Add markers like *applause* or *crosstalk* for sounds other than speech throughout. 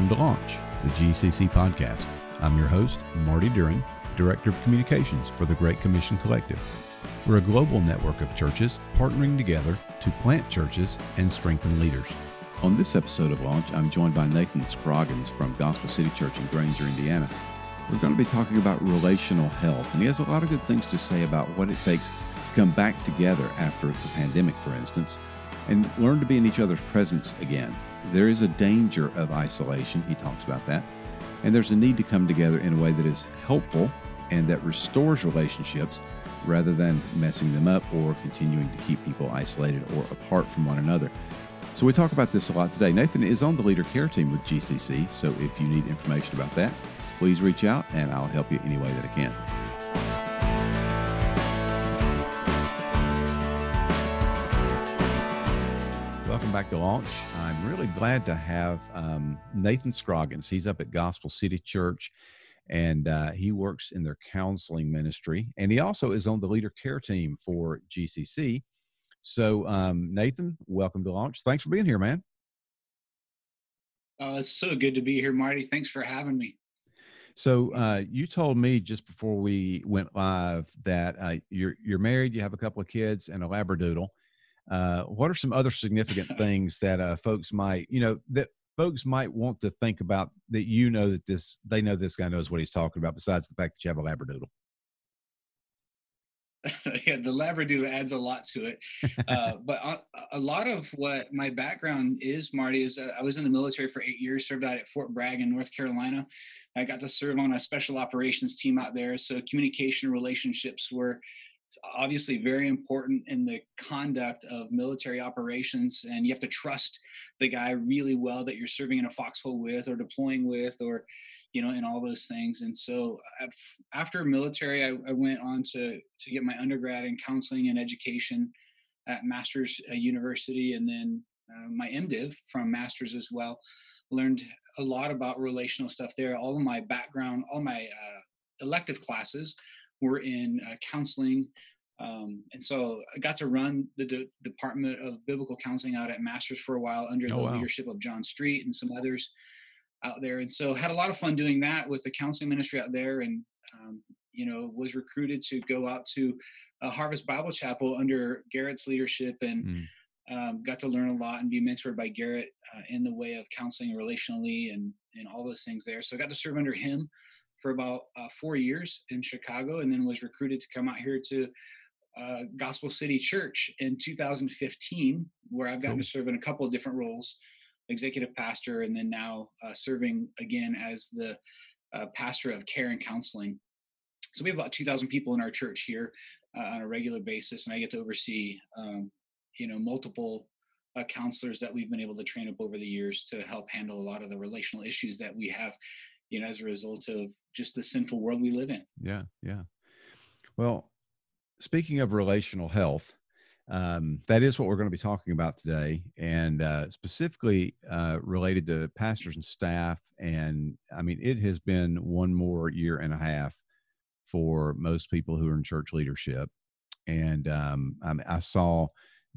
welcome to Launch, the GCC podcast. I'm your host, Marty Duren, Director of Communications for the Great Commission Collective. We're a global network of churches partnering together to plant churches and strengthen leaders. On this episode of Launch, I'm joined by Nathan Scroggins from Gospel City Church in Granger, Indiana. We're going to be talking about relational health, and he has a lot of good things to say about what it takes to come back together after the pandemic, for instance, and learn to be in each other's presence again. There is a danger of isolation, he talks about that, and there's a need to come together in a way that is helpful and that restores relationships rather than messing them up or continuing to keep people isolated or apart from one another. So we talk about this a lot today. Nathan is on the leader care team with GCC, so if you need information about that, please reach out and I'll help you any way that I can. Welcome back to Launch. I'm really glad to have um, Nathan Scroggins. He's up at Gospel City Church and uh, he works in their counseling ministry. And he also is on the leader care team for GCC. So, um, Nathan, welcome to launch. Thanks for being here, man. Oh, it's so good to be here, Marty. Thanks for having me. So, uh, you told me just before we went live that uh, you're you're married, you have a couple of kids, and a labradoodle. Uh, what are some other significant *laughs* things that uh, folks might, you know, that folks might want to think about that you know that this they know this guy knows what he's talking about besides the fact that you have a labradoodle *laughs* yeah, the Labradoodle adds a lot to it. Uh, *laughs* but a, a, lot of what my background is, Marty, is uh, I was in the military for eight years, served out at Fort Bragg in North Carolina. I got to serve on a special operations team out there. So communication relationships were obviously very important in the conduct of military operations. And you have to trust the guy really well that you're serving in a foxhole with or deploying with or you know, and all those things. And so after military, I, I, went on to to get my undergrad in counseling and education at Masters uh, University, and then uh, my MDiv from Masters as well. Learned a lot about relational stuff there. All of my background, all my uh, elective classes were in uh, counseling. Um, and so I got to run the D- Department of Biblical Counseling out at Masters for a while under oh, the wow. leadership of John Street and some others out there. And so had a lot of fun doing that with the counseling ministry out there and, um, you know, was recruited to go out to Harvest Bible Chapel under Garrett's leadership and mm. um, got to learn a lot and be mentored by Garrett uh, in the way of counseling relationally and, and all those things there. So I got to serve under him for about uh, four years in Chicago and then was recruited to come out here to uh, Gospel City Church in 2015, where I've gotten cool. to serve in a couple of different roles executive pastor, and then now uh, serving again as the uh, pastor of care and counseling. So we have about 2,000 people in our church here uh, on a regular basis, and I get to oversee, um, you know, multiple uh, counselors that we've been able to train up over the years to help handle a lot of the relational issues that we have, you know, as a result of just the sinful world we live in. Yeah, yeah. Well, speaking of relational health, um, that is what we're going to be talking about today, and uh, specifically uh, related to pastors and staff. And I mean, it has been one more year and a half for most people who are in church leadership. And um, I, mean, I saw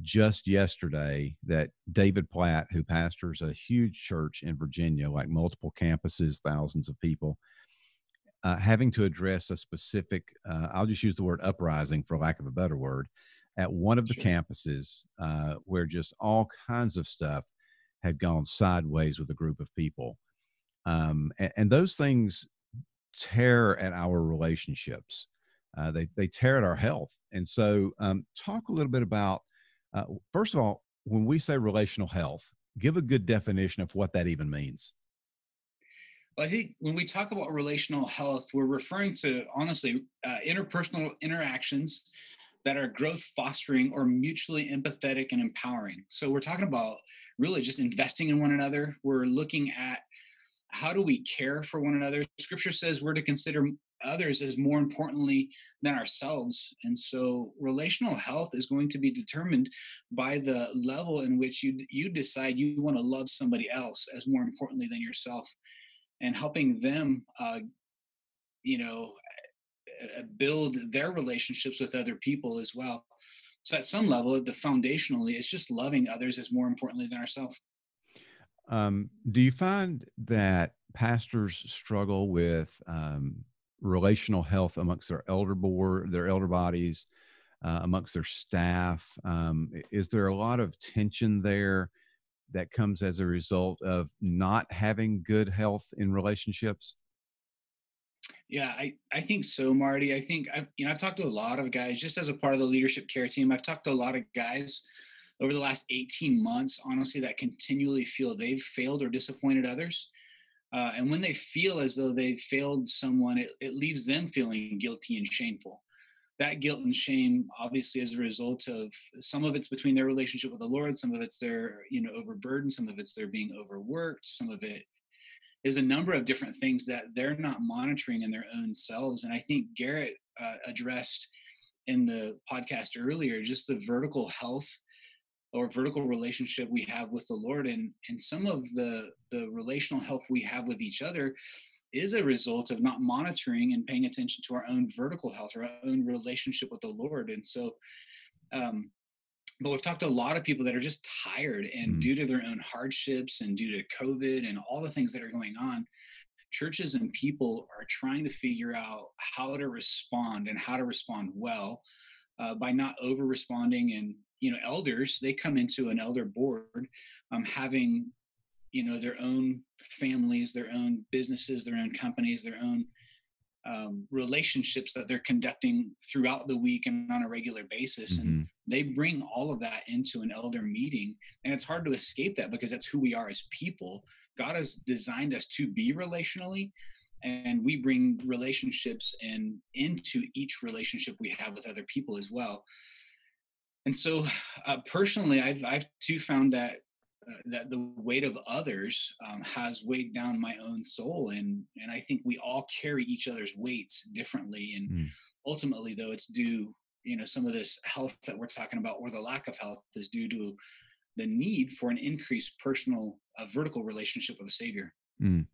just yesterday that David Platt, who pastors a huge church in Virginia, like multiple campuses, thousands of people, uh, having to address a specific, uh, I'll just use the word uprising for lack of a better word, at one of the sure. campuses uh, where just all kinds of stuff had gone sideways with a group of people. Um, and, and, those things tear at our relationships. Uh, they, they tear at our health. And so, um, talk a little bit about, uh, first of all, when we say relational health, give a good definition of what that even means. Well, I think when we talk about relational health, we're referring to honestly uh, interpersonal interactions that are growth fostering or mutually empathetic and empowering. So we're talking about really just investing in one another. We're looking at how do we care for one another. Scripture says we're to consider others as more importantly than ourselves. And so relational health is going to be determined by the level in which you you decide you want to love somebody else as more importantly than yourself and helping them uh, you know build their relationships with other people as well. So at some level, the foundationally, it's just loving others as more importantly than ourselves. um, do you find that pastors struggle with um, relational health amongst their elder board, their elder bodies, uh, amongst their staff? Um, is there a lot of tension there that comes as a result of not having good health in relationships? Yeah, I, I think so, Marty. I think I've you know I've talked to a lot of guys just as a part of the leadership care team. I've talked to a lot of guys over the last 18 months, honestly, that continually feel they've failed or disappointed others. Uh, and when they feel as though they've failed someone, it, it leaves them feeling guilty and shameful. That guilt and shame, obviously, as a result of some of it's between their relationship with the Lord, some of it's their, you know, overburdened, some of it's their being overworked, some of it is a number of different things that they're not monitoring in their own selves. And I think Garrett uh, addressed in the podcast earlier just the vertical health or vertical relationship we have with the Lord and and some of the the relational health we have with each other is a result of not monitoring and paying attention to our own vertical health, or our own relationship with the Lord. And so um but we've talked to a lot of people that are just tired and mm. due to their own hardships and due to COVID and all the things that are going on, churches and people are trying to figure out how to respond and how to respond well uh, by not over responding and you know elders they come into an elder board um, having you know their own families their own businesses their own companies their own um, relationships that they're conducting throughout the week and on a regular basis. Mm-hmm. and they bring all of that into an elder meeting. And it's hard to escape that because that's who we are as people. God has designed us to be relationally and we bring relationships and into each relationship we have with other people as well and so *sighs* uh, personally i've i've too found that uh, that the weight of others um, has weighed down my own soul and and i think we all carry each other's weights differently and mm. ultimately though it's due you know some of this health that we're talking about or the lack of health is due to the need for an increased personal uh, vertical relationship with the savior mm.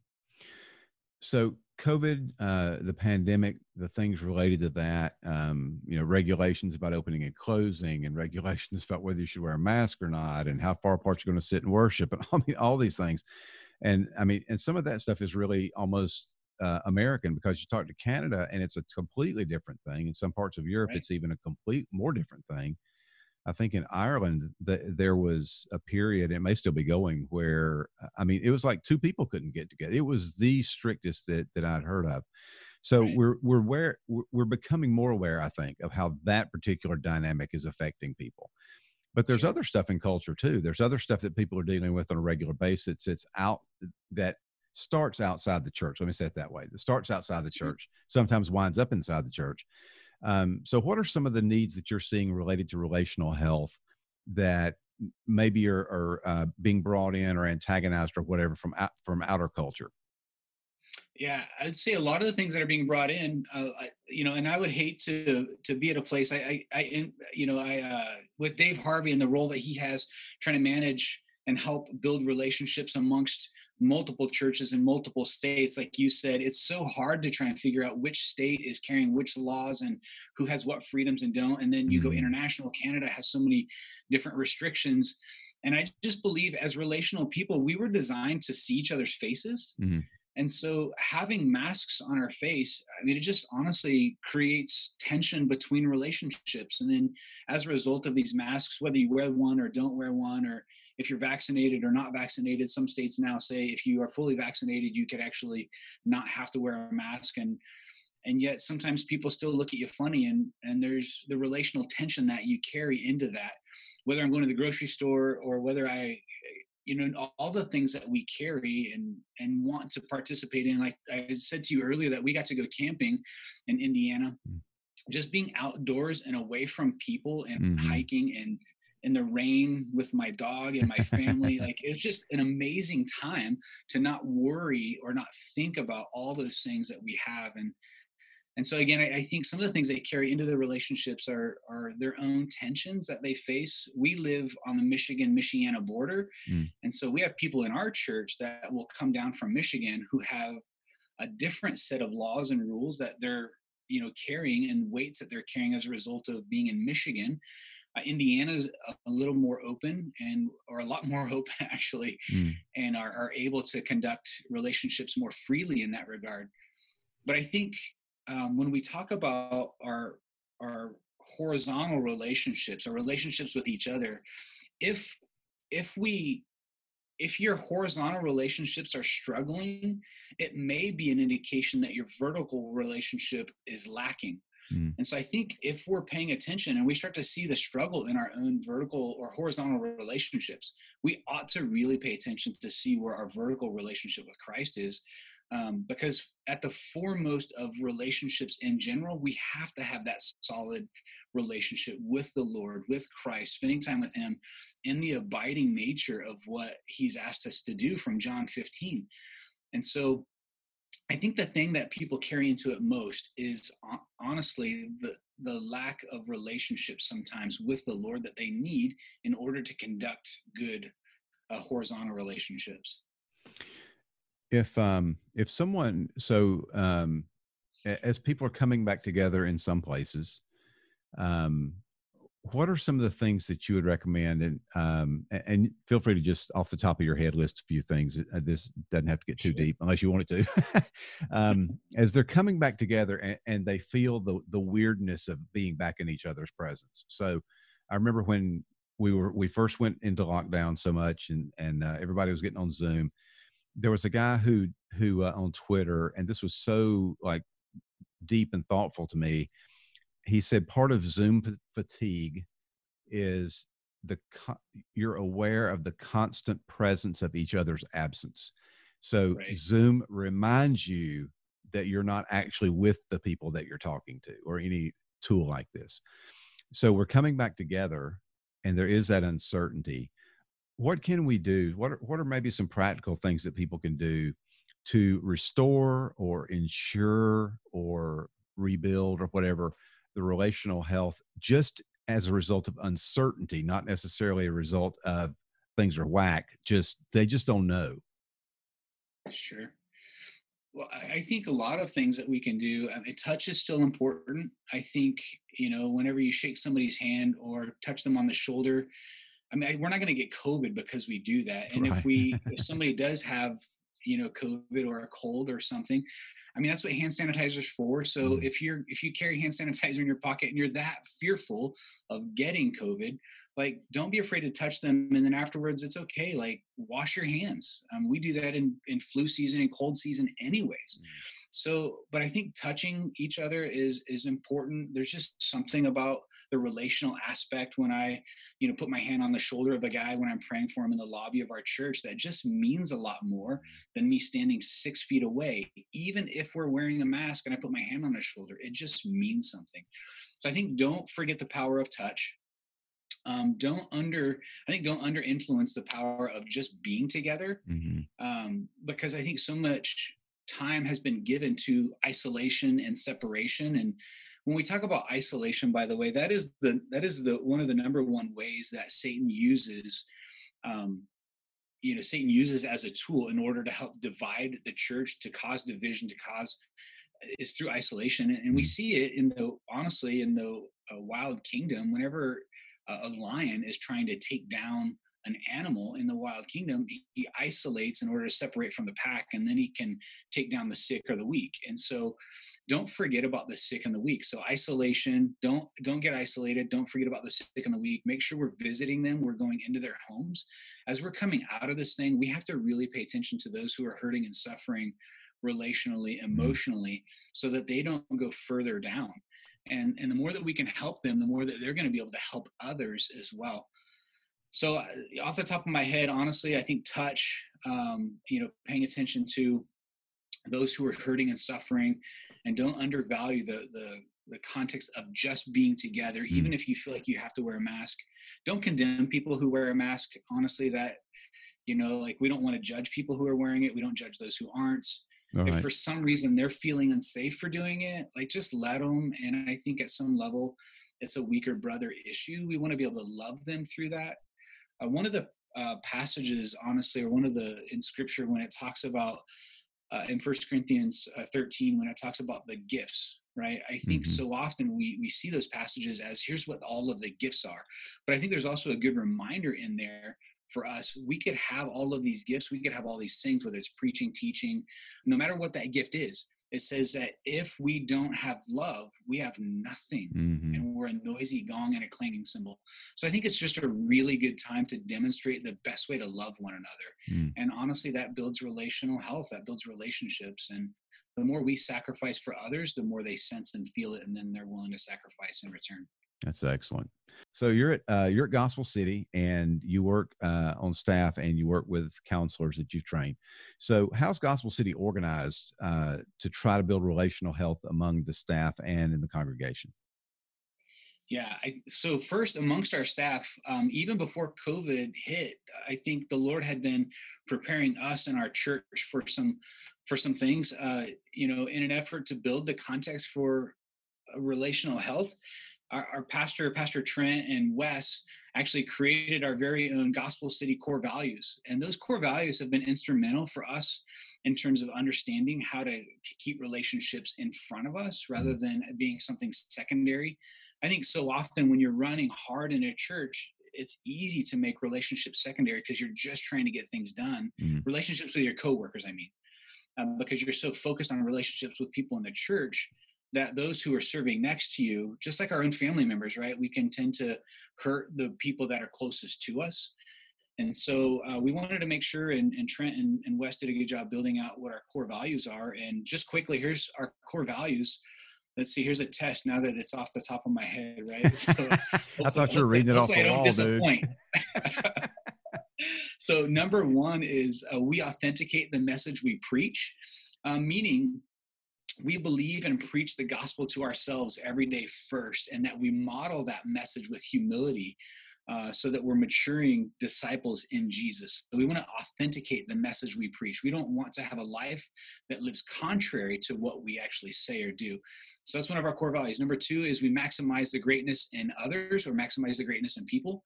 so COVID, uh, the pandemic, the things related to that, um, you know, regulations about opening and closing, and regulations about whether you should wear a mask or not, and how far apart you're going to sit and worship, and *laughs* I mean, all these things. And I mean, and some of that stuff is really almost uh, American because you talk to Canada and it's a completely different thing. In some parts of Europe, right. it's even a complete more different thing. I think in Ireland that there was a period, it may still be going, where uh, I mean, it was like two people couldn't get together. It was the strictest that that I'd heard of. So right. we're we're aware, we're becoming more aware, I think, of how that particular dynamic is affecting people. But there's sure. other stuff in culture too. There's other stuff that people are dealing with on a regular basis. It's out that starts outside the church. Let me say it that way. That starts outside the mm-hmm. church, sometimes winds up inside the church. Um, so, what are some of the needs that you're seeing related to relational health that maybe are, are uh, being brought in or antagonized or whatever from out, from outer culture? Yeah, I'd say a lot of the things that are being brought in, uh, you know, and I would hate to to be at a place. I, I, I in, you know, I uh, with Dave Harvey and the role that he has trying to manage and help build relationships amongst multiple churches in multiple states like you said it's so hard to try and figure out which state is carrying which laws and who has what freedoms and don't and then you mm-hmm. go international canada has so many different restrictions and i just believe as relational people we were designed to see each other's faces mm-hmm. and so having masks on our face i mean it just honestly creates tension between relationships and then as a result of these masks whether you wear one or don't wear one or if you're vaccinated or not vaccinated. Some states now say if you are fully vaccinated, you could actually not have to wear a mask. And and yet sometimes people still look at you funny and and there's the relational tension that you carry into that whether i'm going to the grocery store or whether i you know all the things that we carry and and want to participate in like i said to you earlier that we got to go camping in indiana mm. just being outdoors and away from people and mm-hmm. hiking and in the rain with my dog and my family. *laughs* like it's just an amazing time to not worry or not think about all those things that we have. And and so again, I, I, think some of the things they carry into the relationships are are their own tensions that they face. We live on the Michigan Michiana border, mm. and so we have people in our church that will come down from Michigan who have a different set of laws and rules that they're you know carrying and weights that they're carrying as a result of being in Michigan Uh, Indiana's a, little more open and or a lot more *laughs* open actually, mm. and are, are able to conduct relationships more freely in that regard. But I think um, when we talk about our our horizontal relationships or relationships with each other, if if we if your horizontal relationships are struggling, it may be an indication that your vertical relationship is lacking. Mm. And so I think if we're paying attention and we start to see the struggle in our own vertical or horizontal relationships, we ought to really pay attention to see where our vertical relationship with Christ is. Um, because at the foremost of relationships in general, we have to have that solid relationship with the Lord, with Christ, spending time with Him in the abiding nature of what He's asked us to do from John 15. And so I think the thing that people carry into it most is honestly the the lack of relationship sometimes with the Lord that they need in order to conduct good uh, horizontal relationships. If um if someone so um as people are coming back together in some places um what are some of the things that you would recommend? And um, and feel free to just off the top of your head list a few things uh, this doesn't have to get too deep unless you want it to. *laughs* Um, as they're coming back together and, and, they feel the the weirdness of being back in each other's presence. So i remember when we were we first went into lockdown so much and and uh, everybody was getting on zoom. There was a guy who who uh, on twitter and this was so like deep and thoughtful to me he said part of Zoom fatigue is the you're aware of the constant presence of each other's absence. So right. Zoom reminds you that you're not actually with the people that you're talking to or any tool like this. So we're coming back together and there is that uncertainty. What can we do? What are, what are maybe some practical things that people can do to restore or ensure or rebuild or whatever the relational health just as a result of uncertainty, not necessarily a result of things are whack. Just they just don't know. Sure. Well, I think a lot of things that we can do. Um, I mean, touch is still important. I think you know whenever you shake somebody's hand or touch them on the shoulder. I mean, we're not going to get COVID because we do that. *laughs* And right. if we, if somebody does have, you know, COVID or a cold or something, I mean, that's what hand sanitizer is for. So mm if you're if you carry hand sanitizer in your pocket and you're that fearful of getting COVID, like don't be afraid to touch them. And then afterwards, it's okay. Like wash your hands. Um, we do that in in flu season and cold season, anyways. mm so but i think touching each other is is important there's just something about the relational aspect when i you know put my hand on the shoulder of a guy when i'm praying for him in the lobby of our church that just means a lot more than me standing six feet away even if we're wearing a mask and i put my hand on his shoulder it just means something. So i think don't forget the power of touch. Um, don't under i think don't under influence the power of just being together mm-hmm. um, because i think so much time has been given to isolation and separation. And when we talk about isolation by the way that is the that is the one of the number one ways that satan uses um, you know satan uses as a tool in order to help divide the church to cause division to cause uh, is through isolation. And we mm-hmm. see it in the honestly in the uh, wild kingdom whenever uh, a lion is trying to take down an animal in the wild kingdom, he, isolates in order to separate from the pack, and then he can take down the sick or the weak. And so, don't forget about the sick and the weak. So isolation, don't don't get isolated. Don't forget about the sick and the weak. Make sure we're visiting them. We're going into their homes. As we're coming out of this thing, we have to really pay attention to those who are hurting and suffering relationally, emotionally, so that they don't go further down. And, and the more that we can help them, the more that they're going to be able to help others as well so uh, off the top of my head honestly i think touch um, you know paying attention to those who are hurting and suffering and don't undervalue the the, the context of just being together mm. even if you feel like you have to wear a mask. Don't condemn people who wear a mask. Honestly that you know like we don't want to judge people who are wearing it. We don't judge those who aren't. All if right. for some reason they're feeling unsafe for doing it like just let them and i think at some level it's a weaker brother issue. We want to be able to love them through that uh, one of the uh, passages, honestly, or one of the in Scripture when it talks about uh, in First Corinthians uh, 13 when it talks about the gifts, right? I think mm-hmm. so often we we see those passages as here's what all of the gifts are, but I think there's also a good reminder in there for us. We could have all of these gifts, we could have all these things, whether it's preaching, teaching, no matter what that gift is. It says that if we don't have love, we have nothing, mm-hmm. and we're a noisy gong and a clanging cymbal. So I think it's just a really good time to demonstrate the best way to love one another. Mm. And honestly, that builds relational health, that builds relationships, and the more we sacrifice for others, the more they sense and feel it, and then they're willing to sacrifice in return. That's excellent. So you're at uh, you're at Gospel City, and you work uh, on staff, and you work with counselors that you've trained. So how's Gospel City organized uh, to try to build relational health among the staff and in the congregation? Yeah. I, so first, amongst our staff, um, even before COVID hit, I think the Lord had been preparing us and our church for some for some things. Uh, you know, in an effort to build the context for relational health. Our, our, pastor, Pastor Trent and Wes, actually created our very own Gospel City core values. And those core values have been instrumental for us in terms of understanding how to keep relationships in front of us rather mm. than being something secondary I think so often when you're running hard in a church, it's easy to make relationships secondary because you're just trying to get things done. Mm. Relationships with your coworkers, I mean, um, because you're so focused on relationships with people in the church that those who are serving next to you, just like our own family members, right? We can tend to hurt the people that are closest to us. And so uh, we wanted to make sure, and, and Trent and, and Wes did a good job building out what our core values are. And just quickly, here's our core values let's see, here's a test now that it's off the top of my head, right? *laughs* So, I thought you were reading it off the wall, dude. *laughs* so number one is uh, we authenticate the message we preach, uh, meaning we believe and preach the gospel to ourselves every day first, and that we model that message with humility uh, so that we're maturing disciples in Jesus. So we want to authenticate the message we preach. We don't want to have a life that lives contrary to what we actually say or do. So that's one of our core values. Number two is we maximize the greatness in others or maximize the greatness in people.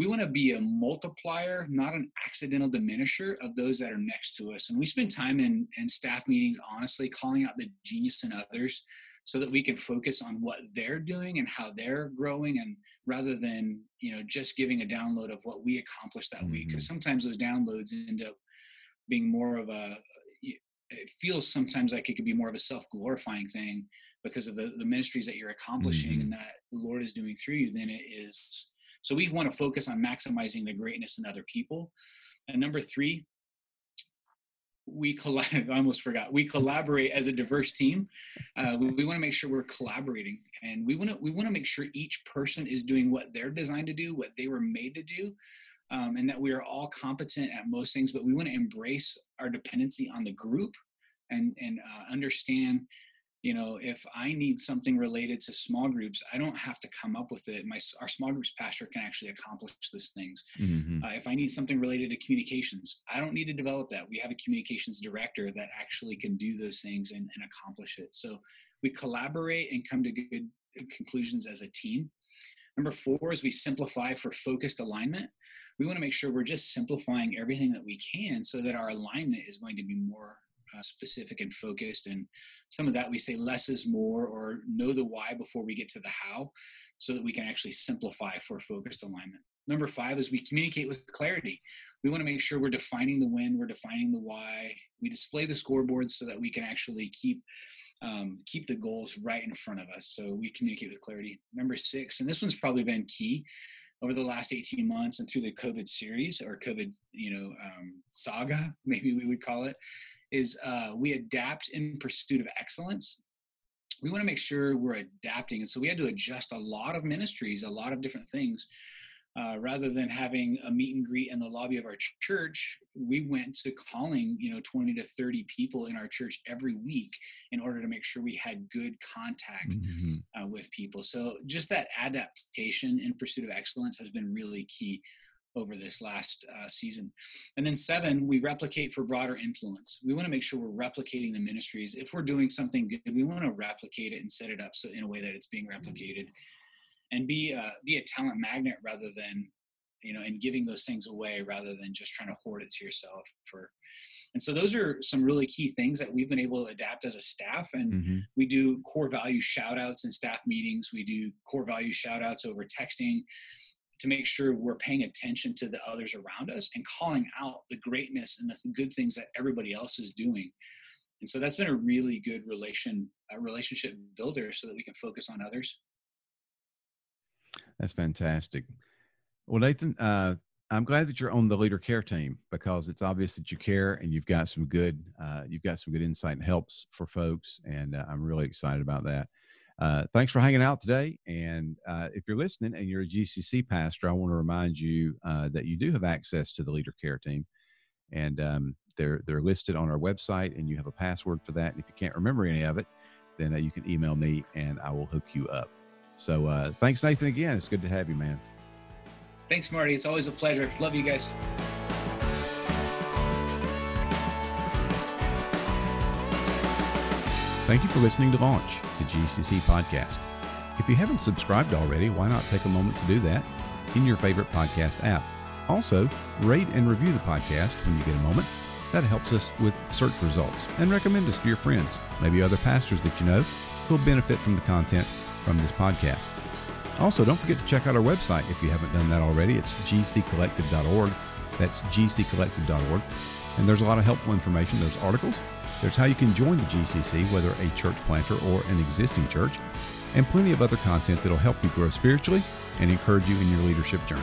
We want to be a multiplier, not an accidental diminisher of those that are next to us. And we spend time in, in staff meetings, honestly, calling out the genius in others so that we can focus on what they're doing and how they're growing and rather than you know just giving a download of what we accomplished that mm-hmm. week because sometimes those downloads end up being more of a it feels sometimes like it could be more of a self-glorifying thing because of the, the ministries that you're accomplishing mm-hmm. and that the lord is doing through you than it is so we want to focus on maximizing the greatness in other people and number three we collab- *laughs* I almost forgot. We collaborate as a diverse team. Uh, we, we want to make sure we're collaborating, and we want to we want to make sure each person is doing what they're designed to do, what they were made to do, um, and that we are all competent at most things. But we want to embrace our dependency on the group, and and uh, understand you know if i need something related to small groups i don't have to come up with it. My our small groups pastor can actually accomplish those things. Mm-hmm. uh, if i need something related to communications i don't need to develop that. We have a communications director that actually can do those things and, and accomplish it. So we collaborate and come to good conclusions as a team. Number four is we simplify for focused alignment. We want to make sure we're just simplifying everything that we can so that our alignment is going to be more uh, specific and focused. And some of that we say less is more or know the why before we get to the how so that we can actually simplify for focused alignment. Number five is we communicate with clarity. We want to make sure we're defining the when, we're defining the why. We display the scoreboards so that we can actually keep um, keep the goals right in front of us. So we communicate with clarity. Number six, and this one's probably been key over the last 18 months and through the COVID series or COVID, you know, um, saga, *laughs* maybe we would call it, is uh, we adapt in pursuit of excellence. We want to make sure we're adapting. And so we had to adjust a lot of ministries, a lot of different things. Uh, rather than having a meet and greet in the lobby of our ch- church, we went to calling, you know, 20 to 30 people in our church every week in order to make sure we had good contact mm-hmm. uh, with people. So just that adaptation in pursuit of excellence has been really key over this last uh, season. And then seven, we replicate for broader influence. We want to make sure we're replicating the ministries. If we're doing something good, we want to replicate it and set it up so in a way that it's being replicated, and be uh, be a talent magnet rather than you know, and giving those things away rather than just trying to hoard it to yourself for and so those are some really key things that we've been able to adapt as a staff. And mm-hmm. we do core value shout outs in staff meetings. We do core value shout outs over texting to make sure we're paying attention to the others around us and calling out the greatness and the good things that everybody else is doing. And so that's been a really good relation, a relationship builder so that we can focus on others. That's fantastic. Well, Nathan, uh, I'm glad that you're on the leader care team because it's obvious that you care and you've got some good, uh, you've got some good insight and helps for folks, and uh, I'm really excited about that. Uh, thanks for hanging out today. And uh, if you're listening and you're a GCC pastor, I want to remind you uh, that you do have access to the leader care team, and um, they're they're listed on our website, and you have a password for that. And if you can't remember any of it, then uh, you can email me, and I will hook you up. So thanks, Nathan. Again, it's good to have you, man. Thanks, Marty. It's always a pleasure. Love you guys. Thank you for listening to Launch, the GCC podcast. If you haven't subscribed already, why not take a moment to do that in your favorite podcast app? Also, rate and review the podcast when you get a moment. That helps us with search results and recommend us to your friends, maybe other pastors that you know who will benefit from the content from this podcast. Also, don't forget to check out our website if you haven't done that already. It's gccollective.org. That's gccollective.org. And there's a lot of helpful information. There's articles, there's how you can join the GCC, whether a church planter or an existing church, and plenty of other content that'll help you grow spiritually and encourage you in your leadership journey.